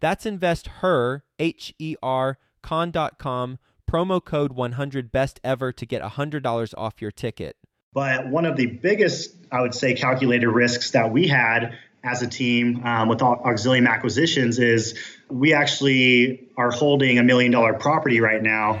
That's investher, H E R, con.com promo code 100 best ever to get $100 off your ticket. But one of the biggest, I would say, calculated risks that we had as a team um, with Auxilium Acquisitions is we actually are holding a million dollar property right now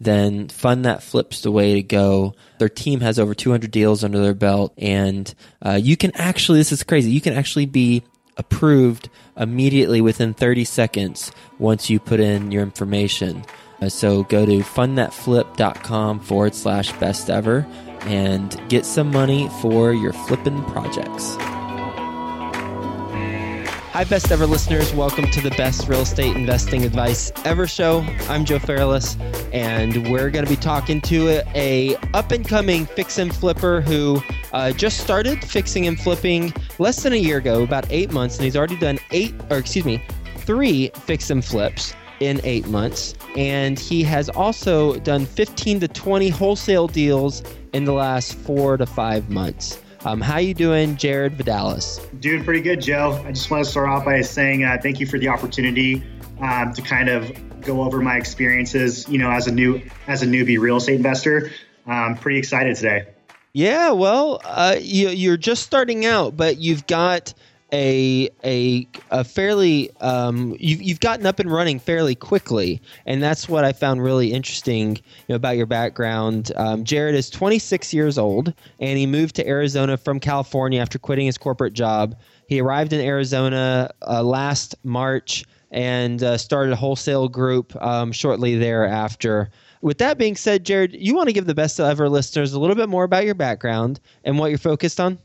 then Fund That Flip's the way to go. Their team has over 200 deals under their belt, and uh, you can actually, this is crazy, you can actually be approved immediately within 30 seconds once you put in your information. Uh, so go to fundthatflip.com forward slash best ever and get some money for your flipping projects. Hi, best ever listeners. Welcome to the best real estate investing advice ever show. I'm Joe Fairless, and we're going to be talking to a, up and coming fix and flipper who uh, just started fixing and flipping less than a year ago, about eight months, and he's already done eight, or excuse me, three fix and flips in eight months. And he has also done 15 to 20 wholesale deals in the last four to five months. Um, how you doing, Jared Vidalis? Doing pretty good, Joe. I just want to start off by saying uh, thank you for the opportunity um, to kind of go over my experiences. You know, as a new as a newbie real estate investor, I'm pretty excited today. Yeah, well, uh, you, you're just starting out, but you've got a a, a fairly um, you've, you've gotten up and running fairly quickly. And that's what i found really interesting you know, about your background. Um, jared is 26 years old and he moved to arizona from california after quitting his corporate job. He arrived in arizona uh, last march and uh, started a wholesale group um, shortly thereafter. With that being said jared you want to give the best ever listeners a little bit more about your background and what you're focused on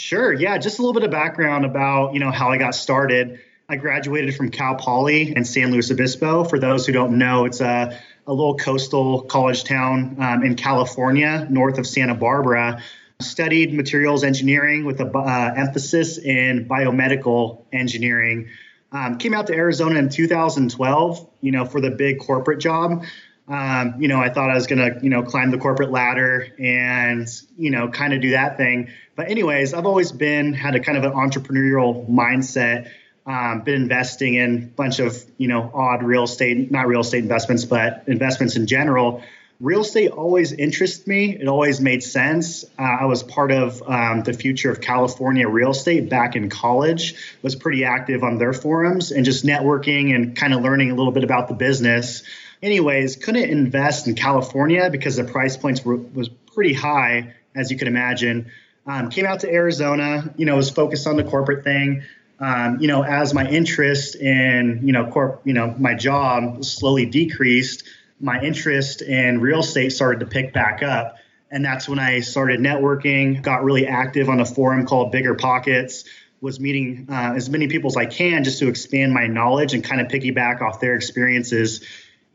Sure. Yeah. Just a little bit of background about, you know, how I got started. I graduated from Cal Poly in San Luis Obispo. For those who don't know, it's a, a little coastal college town um, in California, north of Santa Barbara. Studied materials engineering with an uh, emphasis in biomedical engineering. Um, came out to Arizona in 2012, you know, for the big corporate job. Um, you know, I thought I was to, you know, climb the corporate ladder and, you know, kind of do that thing. But anyways, I've always been had a kind of an entrepreneurial mindset. Um, been investing in a bunch of you know odd real estate, not real estate investments, but investments in general. Real estate always interested me. It always made sense. Uh, I was part of um, the future of California real estate back in college. Was pretty active on their forums and just networking and kind of learning a little bit about the business. Anyways, couldn't invest in California because the price points were was pretty high, as you can imagine. Um, came out to Arizona, you know, was focused on the corporate thing. Um, you know, as my interest in, you know, corp, you know, my job slowly decreased, my interest in real estate started to pick back up. And that's when I started networking, got really active on a forum called Bigger Pockets, was meeting uh, as many people as I can just to expand my knowledge and kind of piggyback off their experiences.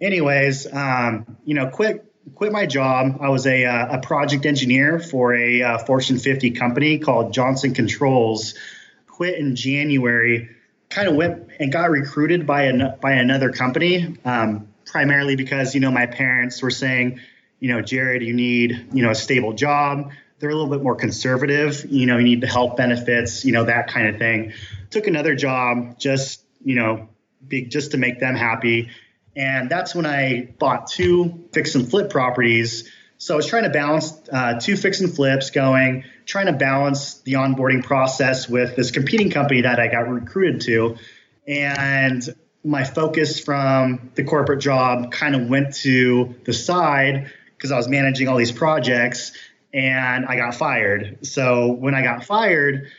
Anyways, um, you know, quit quit my job. I was a, uh, a project engineer for a uh, Fortune 50 company called Johnson Controls. Quit in January. Kind of went and got recruited by an, by another company, um, primarily because you know my parents were saying, you know, Jared, you need you know a stable job. They're a little bit more conservative. You know, you need the health benefits, you know, that kind of thing. Took another job just you know, be, just to make them happy and that's when I bought two fix and flip properties. So I was trying to balance uh, two fix and flips going, trying to balance the onboarding process with this competing company that I got recruited to. And my focus from the corporate job kind of went to the side because I was managing all these projects and I got fired. So when I got fired,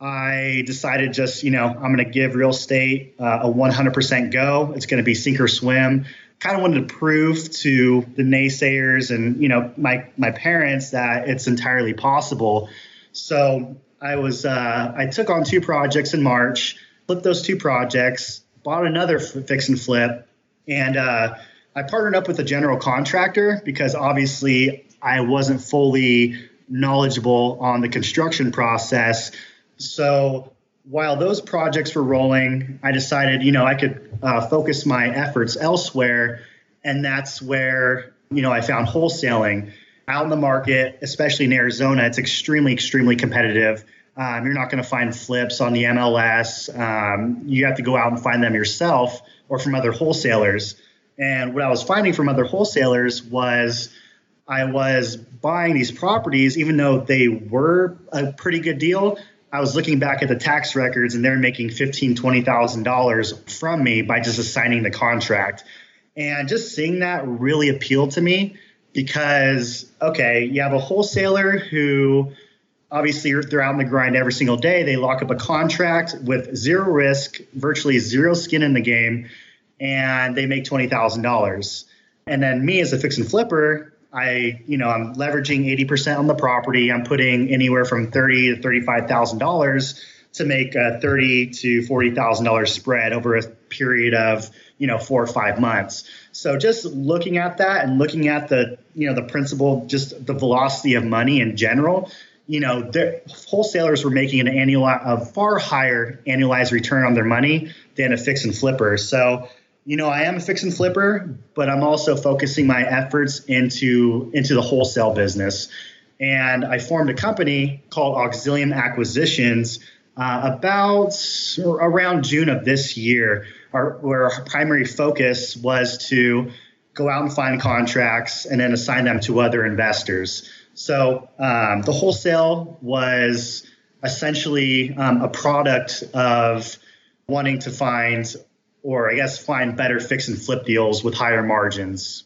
I decided just, you know, I'm going to give real estate uh, a 100% go. It's going to be sink or swim. Kind of wanted to prove to the naysayers and, you know, my, my parents that it's entirely possible. So I was, uh, I took on two projects in March, flipped those two projects, bought another fix and flip, and uh, I partnered up with a general contractor because obviously I wasn't fully knowledgeable on the construction process so while those projects were rolling, I decided, you know, I could uh, focus my efforts elsewhere. And that's where, you know, I found wholesaling out in the market, especially in Arizona. It's extremely, extremely competitive. Um, you're not going to find flips on the MLS. Um, you have to go out and find them yourself or from other wholesalers. And what I was finding from other wholesalers was I was buying these properties, even though they were a pretty good deal, I was looking back at the tax records and they're making fifteen, twenty thousand dollars from me by just assigning the contract. And just seeing that really appealed to me because okay, you have a wholesaler who obviously they're out in the grind every single day. They lock up a contract with zero risk, virtually zero skin in the game, and they make twenty thousand dollars. And then me as a fix and flipper, I, you know, I'm leveraging 80% on the property. I'm putting anywhere from thirty to thirty-five thousand dollars to make a thirty to forty thousand dollars spread over a period of, you know, four or five months. So just looking at that and looking at the, you know, the principle, just the velocity of money in general, you know, the wholesalers were making an annual a far higher annualized return on their money than a fix and flipper. So you know, I am a fix and flipper, but I'm also focusing my efforts into into the wholesale business. And I formed a company called Auxilium Acquisitions uh, about around June of this year, our, where our primary focus was to go out and find contracts and then assign them to other investors. So um, the wholesale was essentially um, a product of wanting to find or I guess find better fix and flip deals with higher margins.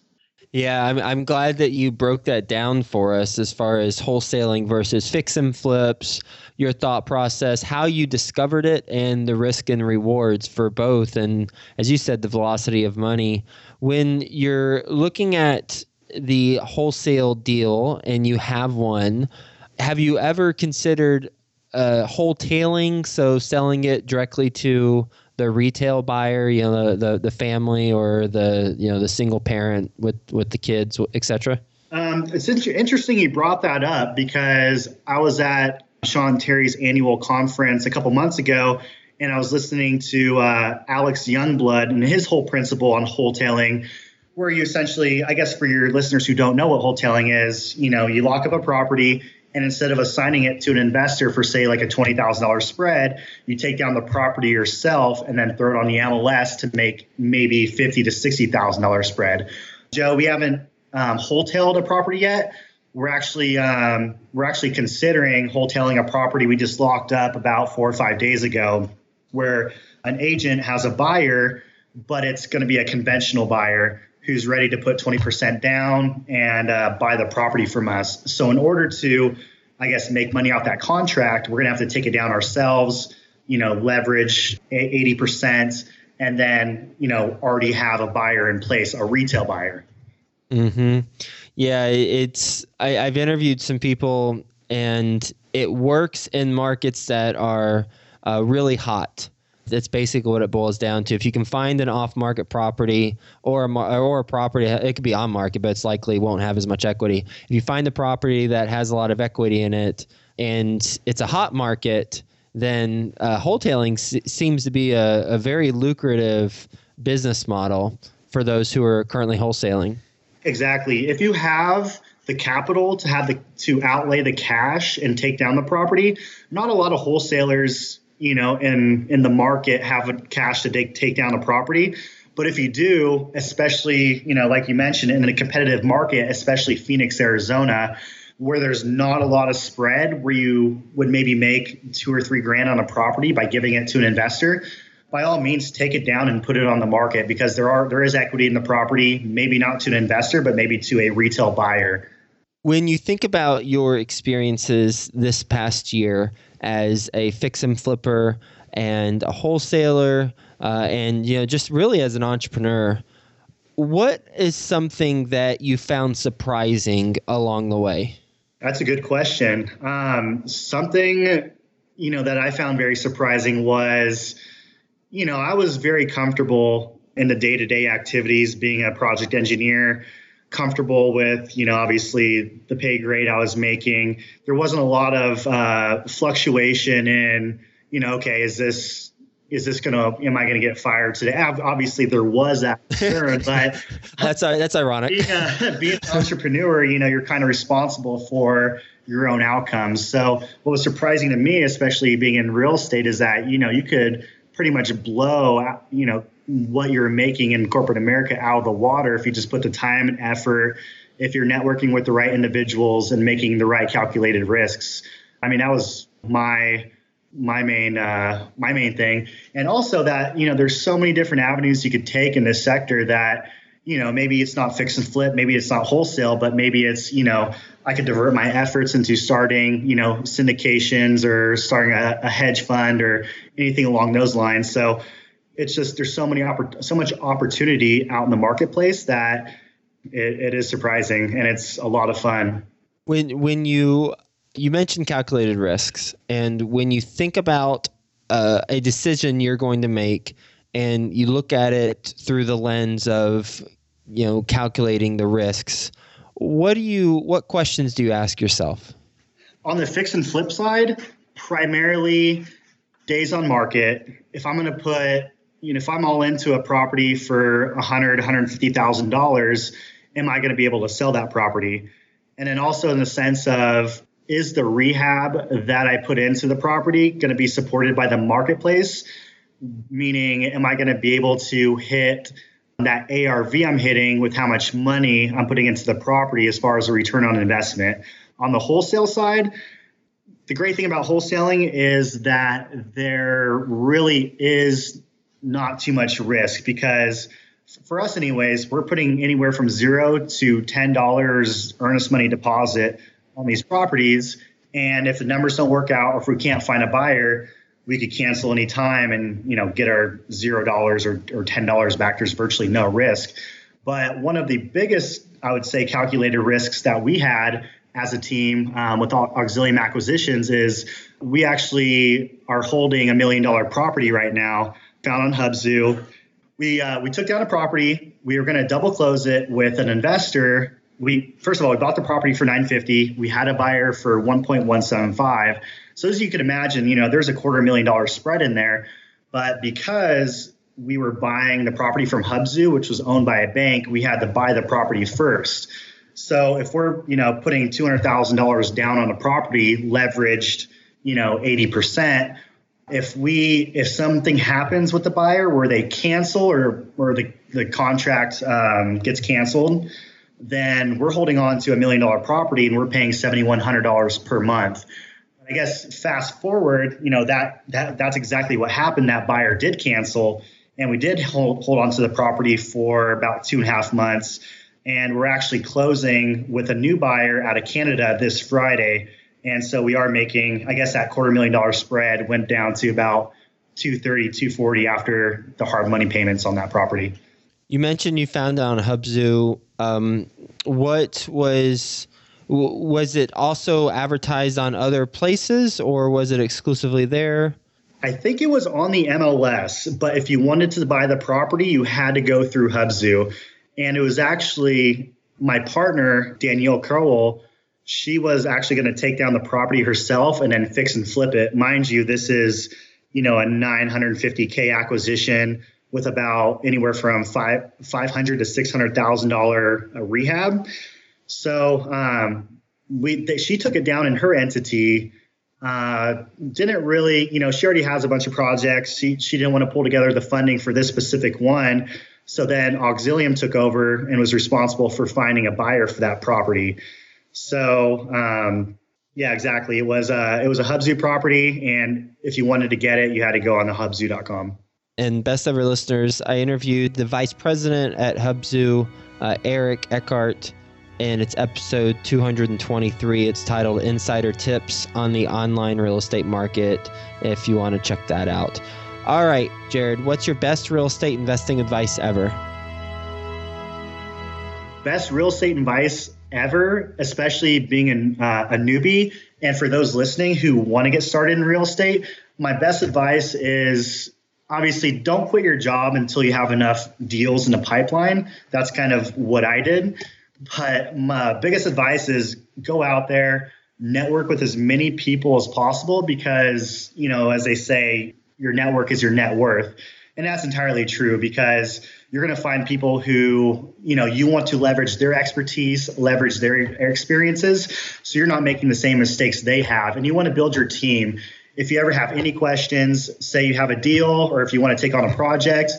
Yeah, I'm, I'm glad that you broke that down for us as far as wholesaling versus fix and flips, your thought process, how you discovered it, and the risk and rewards for both. And as you said, the velocity of money. When you're looking at the wholesale deal and you have one, have you ever considered uh, wholetailing, so selling it directly to the retail buyer, you know, the, the, the family or the you know the single parent with with the kids, etc. Um, it's interesting you brought that up because I was at Sean Terry's annual conference a couple months ago, and I was listening to uh, Alex Youngblood and his whole principle on wholetailing, where you essentially, I guess for your listeners who don't know what wholetailing is, you know, you lock up a property, and instead of assigning it to an investor for, say, like a $20,000 spread, you take down the property yourself and then throw it on the MLS to make maybe fifty to $60,000 spread. Joe, we haven't um, wholetailed a property yet. We're actually um, we're actually considering wholetailing a property we just locked up about four or five days ago, where an agent has a buyer, but it's going to be a conventional buyer who's ready to put 20% down and uh, buy the property from us. So, in order to, I guess, make money off that contract, we're going to have to take it down ourselves, you know, leverage 80%, and then, you know, already have a buyer in place, a retail buyer. Hmm. Yeah, it's. I, I've interviewed some people, and it works in markets that are uh, really hot that's basically what it boils down to. If you can find an off-market property or a or a property, it could be on market, but it's likely won't have as much equity. If you find a property that has a lot of equity in it and it's a hot market, then uh, wholetailing s- seems to be a, a very lucrative business model for those who are currently wholesaling. Exactly. If you have the capital to have the to outlay the cash and take down the property, not a lot of wholesalers you know, in in the market have cash to take take down a property. But if you do, especially, you know, like you mentioned, in a competitive market, especially Phoenix, Arizona, where there's not a lot of spread, where you would maybe make two or three grand on a property by giving it to an investor, by all means, take it down and put it on the market because there are there is equity in the property, maybe not to an investor, but maybe to a retail buyer. When you think about your experiences this past year, as a fix and flipper and a wholesaler uh, and you know just really as an entrepreneur what is something that you found surprising along the way? That's a good question. Um, something you know that i found very surprising was you know i was very comfortable in the day-to-day activities being a project engineer comfortable with, you know, obviously the pay grade I was making. There wasn't a lot of uh, fluctuation in, you know, okay, is this is this gonna am I gonna get fired today? Obviously, there was that concern, but that's uh, that's ironic. Being, a, being an entrepreneur, you know, you're kind of responsible for your own outcomes. So, what was surprising to me, especially being in real estate, is that you know you could pretty much blow, you know, what you're making in corporate America out of the water if you just put the time and effort, if you're networking with the right individuals and making the right calculated risks. I mean, that was my my main uh, my main thing, and also that you know there's so many different avenues you could take in this sector that you know maybe it's not fix and flip, maybe it's not wholesale, but maybe it's you know I could divert my efforts into starting you know syndications or starting a, a hedge fund or anything along those lines. So it's just there's so many oppor- so much opportunity out in the marketplace that it, it is surprising and it's a lot of fun. When when you you mentioned calculated risks, and when you think about uh, a decision you're going to make, and you look at it through the lens of you know calculating the risks, what do you what questions do you ask yourself? On the fix and flip side, primarily days on market. If I'm going to put you know, if I'm all into a property for a hundred, hundred fifty thousand dollars, am I going to be able to sell that property? And then also in the sense of is the rehab that I put into the property going to be supported by the marketplace? Meaning, am I going to be able to hit that ARV I'm hitting with how much money I'm putting into the property as far as a return on investment? On the wholesale side, the great thing about wholesaling is that there really is not too much risk because for us anyways we're putting anywhere from zero to ten dollars earnest money deposit on these properties. And if the numbers don't work out or if we can't find a buyer we could cancel any time and you know get our zero dollars or, or ten dollars back. There's virtually no risk. But one of the biggest i would say calculated risks that we had as a team um, with auxilium acquisitions is we actually are holding a million dollar property right now found on Hubzu. We uh, we took down a property. We were going to double close it with an investor. We first of all we bought the property for 950. We had a buyer for 1.175. So as you can imagine, you know there's a quarter million dollar spread in there. But because we were buying the property from Hubzu, which was owned by a bank, we had to buy the property first. So if we're you know putting two hundred thousand dollars down on a property, leveraged you know eighty percent, if we if something happens with the buyer where they cancel or or the, the contract um, gets canceled then we're holding on to a million dollar property and we're paying $7100 per month i guess fast forward you know that that that's exactly what happened that buyer did cancel And we did hold, hold on to the property for about two and a half months. And we're actually closing with a new buyer out of Canada this Friday. And so we are making, I guess that quarter million dollar spread went down to about 230, 240 after the hard money payments on that property. You mentioned you found it on Hubzu. Um, what was was it also advertised on other places or was it exclusively there? I think it was on the MLS, but if you wanted to buy the property, you had to go through Hubzu. And it was actually my partner, Danielle Crowell, she was actually going to take down the property herself and then fix and flip it. Mind you, this is, you know, a 950K acquisition with about anywhere from five, 500 to $600,000 rehab. So um, we, they, she took it down in her entity uh, didn't really, you know, she already has a bunch of projects. She, she didn't want to pull together the funding for this specific one. So then Auxilium took over and was responsible for finding a buyer for that property. So um, yeah, exactly. It was uh, it was a Hubzu property, and if you wanted to get it, you had to go on the Hubzu.com. And best ever listeners, I interviewed the vice president at Hubzu, uh, Eric Eckhart and it's episode 223. It's titled Insider Tips on the Online Real Estate Market if you want to check that out. All right, Jared, what's your best real estate investing advice ever? Best real estate advice ever, especially being an, uh, a newbie. And for those listening who want to get started in real estate, my best advice is obviously don't quit your job until you have enough deals in the pipeline. That's kind of what I did. But my biggest advice is go out there, network with as many people as possible because, you know, as they say, your network is your net worth. And that's entirely true because you're going to find people who, you know, you want to leverage their expertise, leverage their experiences. So you're not making the same mistakes they have. And you want to build your team. If you ever have any questions, say you have a deal or if you want to take on a project,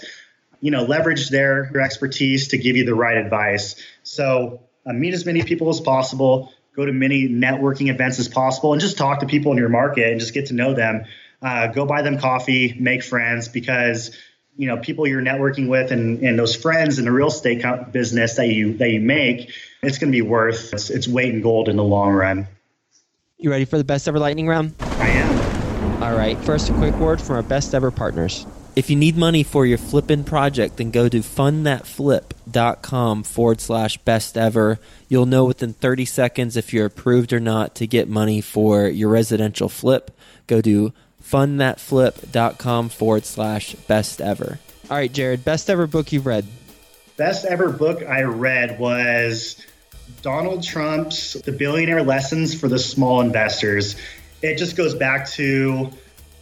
you know, leverage their, their expertise to give you the right advice. So uh, meet as many people as possible, go to many networking events as possible, and just talk to people in your market and just get to know them. Uh, go buy them coffee, make friends because you know people you're networking with and, and those friends in the real estate business that you that you make, it's going to be worth its, its weight in gold in the long run. You ready for the best ever lightning round? I am. All right. First, a quick word from our best ever partners. If you need money for your flipping project, then go to fundthatflip.com forward slash best ever. You'll know within 30 seconds if you're approved or not to get money for your residential flip. Go to fundthatflip.com forward slash best ever. All right, Jared, best ever book you've read? Best ever book I read was Donald Trump's The Billionaire Lessons for the Small Investors. It just goes back to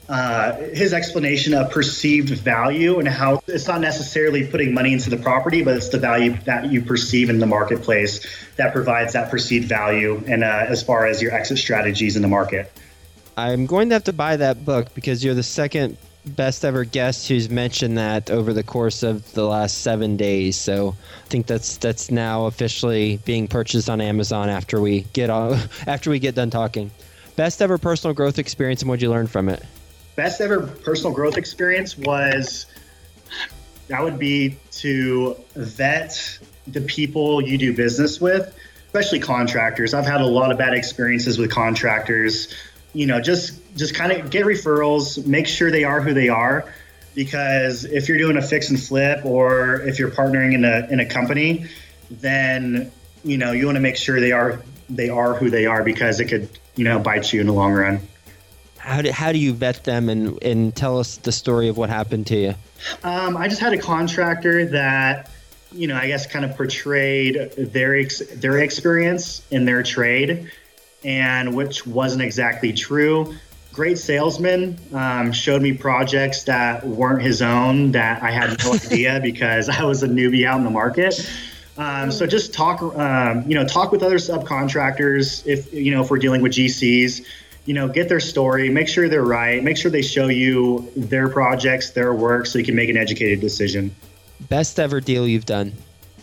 uh, his explanation of perceived value and how it's not necessarily putting money into the property, but it's the value that you perceive in the marketplace that provides that perceived value and uh, as far as your exit strategies in the market. I'm going to have to buy that book because you're the second best ever guest who's mentioned that over the course of the last seven days. So I think that's that's now officially being purchased on Amazon after we get on, after we get done talking. Best ever personal growth experience and what you learned from it best ever personal growth experience was that would be to vet the people you do business with, especially contractors. I've had a lot of bad experiences with contractors. You know, just just kind of get referrals, make sure they are who they are because if you're doing a fix and flip or if you're partnering in a in a company, then you know, you want to make sure they are they are who they are because it could, you know, bite you in the long run how do, how do you vet them and, and tell us the story of what happened to you? Um, I just had a contractor that, you know, I guess kind of portrayed their ex- their experience in their trade, and which wasn't exactly true. Great salesman, um, showed me projects that weren't his own that I had no idea because I was a newbie out in the market. Um, so just talk, um, you know, talk with other subcontractors if you know if we're dealing with GCs you know, get their story, make sure they're right, make sure they show you their projects, their work, so you can make an educated decision. Best ever deal you've done?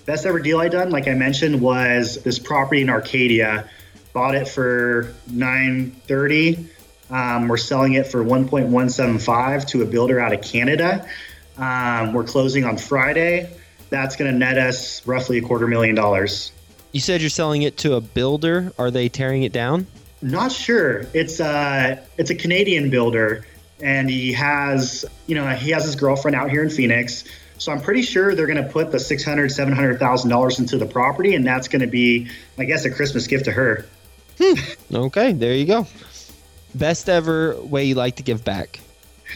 Best ever deal I done, like I mentioned, was this property in Arcadia. Bought it for nine thirty. Um, we're selling it for one point one seven five to a builder out of Canada. Um, we're closing on Friday. That's going to net us roughly a quarter million dollars. You said you're selling it to a builder. Are they tearing it down? Not sure. It's a uh, it's a Canadian builder, and he has you know he has his girlfriend out here in Phoenix. So I'm pretty sure they're going to put the six hundred, seven hundred thousand dollars into the property, and that's going to be, I guess, a Christmas gift to her. Hmm. Okay, there you go. Best ever way you like to give back.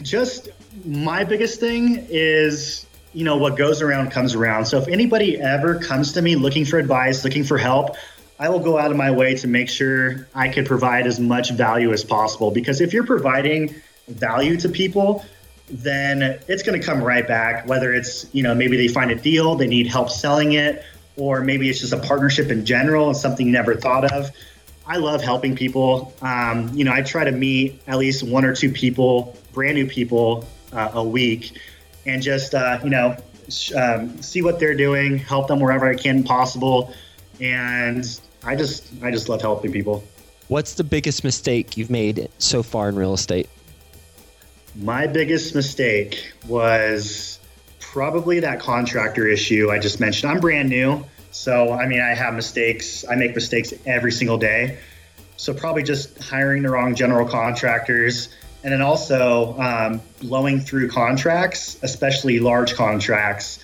Just my biggest thing is, you know, what goes around comes around. So if anybody ever comes to me looking for advice, looking for help, I will go out of my way to make sure I can provide as much value as possible. Because if you're providing value to people, then it's going to come right back. Whether it's, you know, maybe they find a deal, they need help selling it, or maybe it's just a partnership in general and something you never thought of. I love helping people. Um, you know, I try to meet at least one or two people, brand new people, uh, a week, and just uh, you know um, see what they're doing, help them wherever I can possible, and I just I just love helping people. What's the biggest mistake you've made so far in real estate? My biggest mistake was probably that contractor issue I just mentioned. I'm brand new, so I mean I have mistakes. I make mistakes every single day. So probably just hiring the wrong general contractors and then also um, blowing through contracts, especially large contracts,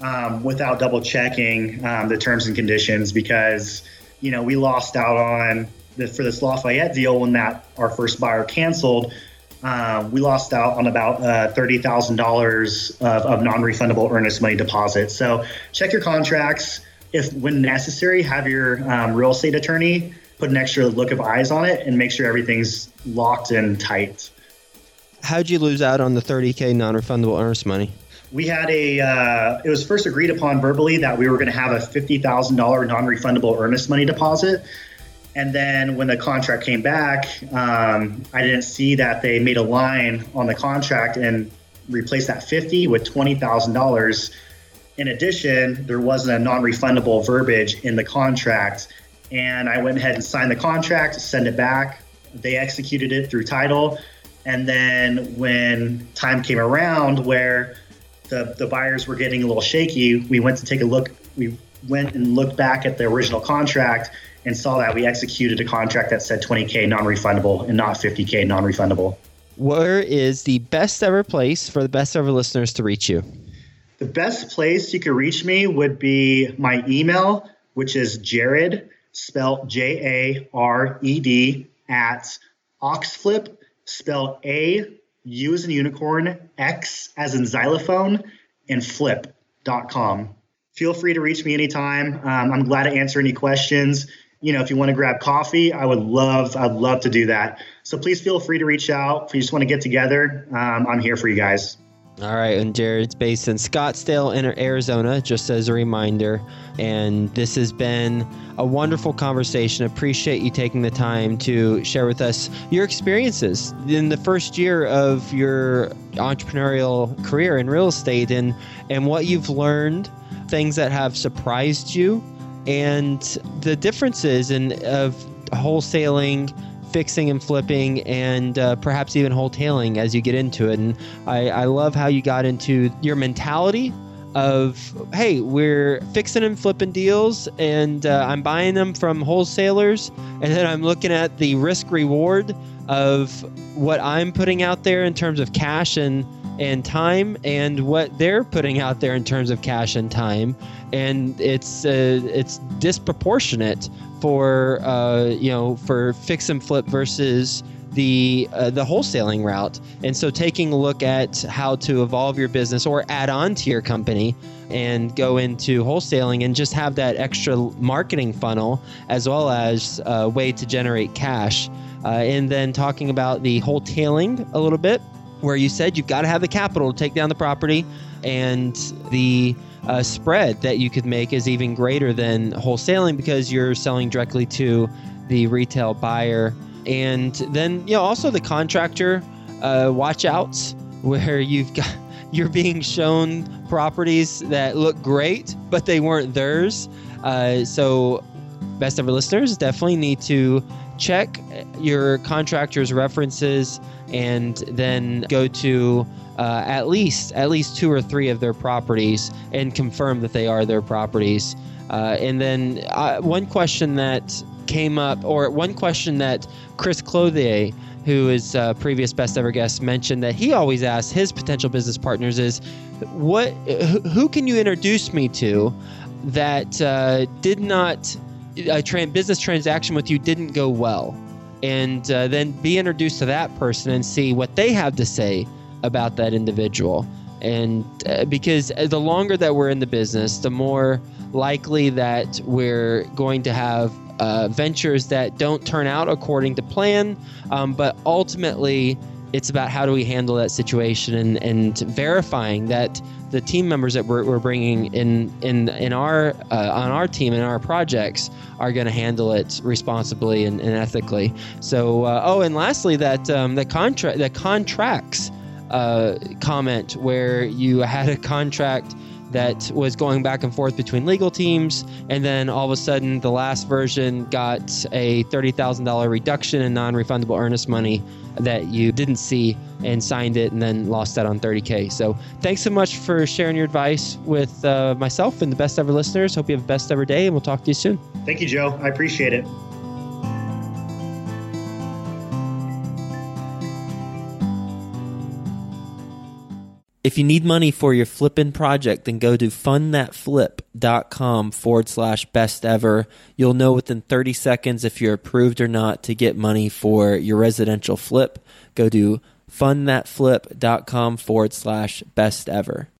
um, without double checking um, the terms and conditions because you know we lost out on the, for this Lafayette deal when that our first buyer canceled. Um, we lost out on about uh, thirty thousand dollars of, of non-refundable earnest money deposit. So check your contracts. If when necessary, have your um, real estate attorney put an extra look of eyes on it and make sure everything's locked and tight how'd you lose out on the 30k non-refundable earnest money? We had a. Uh, it was first agreed upon verbally that we were going to have a fifty thousand dollar non-refundable earnest money deposit, and then when the contract came back, um, I didn't see that they made a line on the contract and replaced that fifty with twenty thousand dollars. In addition, there wasn't a non-refundable verbiage in the contract, and I went ahead and signed the contract, sent it back. They executed it through title and then when time came around where the, the buyers were getting a little shaky, we went to take a look. We went and looked back at the original contract and saw that we executed a contract that said 20K non refundable and not 50K non refundable. Where is the best ever place for the best ever listeners to reach you? The best place you could reach me would be my email, which is Jared, spelled J A R E D, at auxflip spell A, U as in unicorn, X as in xylophone, and flip.com. Feel free to reach me anytime. Um, I'm glad to answer any questions. You know, if you want to grab coffee, I would love, I'd love to do that. So please feel free to reach out. If you just want to get together, um, I'm here for you guys. All right, and Jared's based in Scottsdale, Arizona, just as a reminder. And this has been a wonderful conversation. Appreciate you taking the time to share with us your experiences in the first year of your entrepreneurial career in real estate and, and what you've learned, things that have surprised you, and the differences in of wholesaling fixing and flipping and uh, perhaps even wholetailing as you get into it. And I, I love how you got into your mentality of hey we're fixing and flipping deals and uh, i'm buying them from wholesalers and then i'm looking at the risk reward of what i'm putting out there in terms of cash and and time and what they're putting out there in terms of cash and time and it's uh, it's disproportionate for uh, you know for fix and flip versus the uh, the wholesaling route. And so taking a look at how to evolve your business or add on to your company and go into wholesaling and just have that extra marketing funnel as well as a way to generate cash. Uh, and then talking about the wholetailing a little bit, where you said you've got to have the capital to take down the property and the uh, spread that you could make is even greater than wholesaling because you're selling directly to the retail buyer. And then, you know, also the contractor uh, watch outs where you've got you're being shown properties that look great, but they weren't theirs. Uh, so, best ever listeners definitely need to check your contractor's references and then go to uh, at least at least two or three of their properties and confirm that they are their properties. Uh, and then uh, one question that came up, or one question that Chris Clothier, who is a previous best ever guest, mentioned that he always asks his potential business partners is, "What? Who can you introduce me to that uh, did not a tra- business transaction with you didn't go well?" And uh, then be introduced to that person and see what they have to say about that individual. And uh, because the longer that we're in the business, the more likely that we're going to have uh, ventures that don't turn out according to plan. Um, but ultimately, it's about how do we handle that situation and, and verifying that the team members that we're, we're bringing in in in our uh, on our team and our projects are going to handle it responsibly and, and ethically. So uh, oh, and lastly, that um, the contract the contracts uh, comment where you had a contract that was going back and forth between legal teams, and then all of a sudden, the last version got a $30,000 reduction in non refundable earnest money that you didn't see and signed it and then lost that on 30K. So, thanks so much for sharing your advice with uh, myself and the best ever listeners. Hope you have the best ever day, and we'll talk to you soon. Thank you, Joe. I appreciate it. If you need money for your flipping project, then go to fundthatflip.com forward slash best ever. You'll know within 30 seconds if you're approved or not to get money for your residential flip. Go to fundthatflip.com forward slash best ever.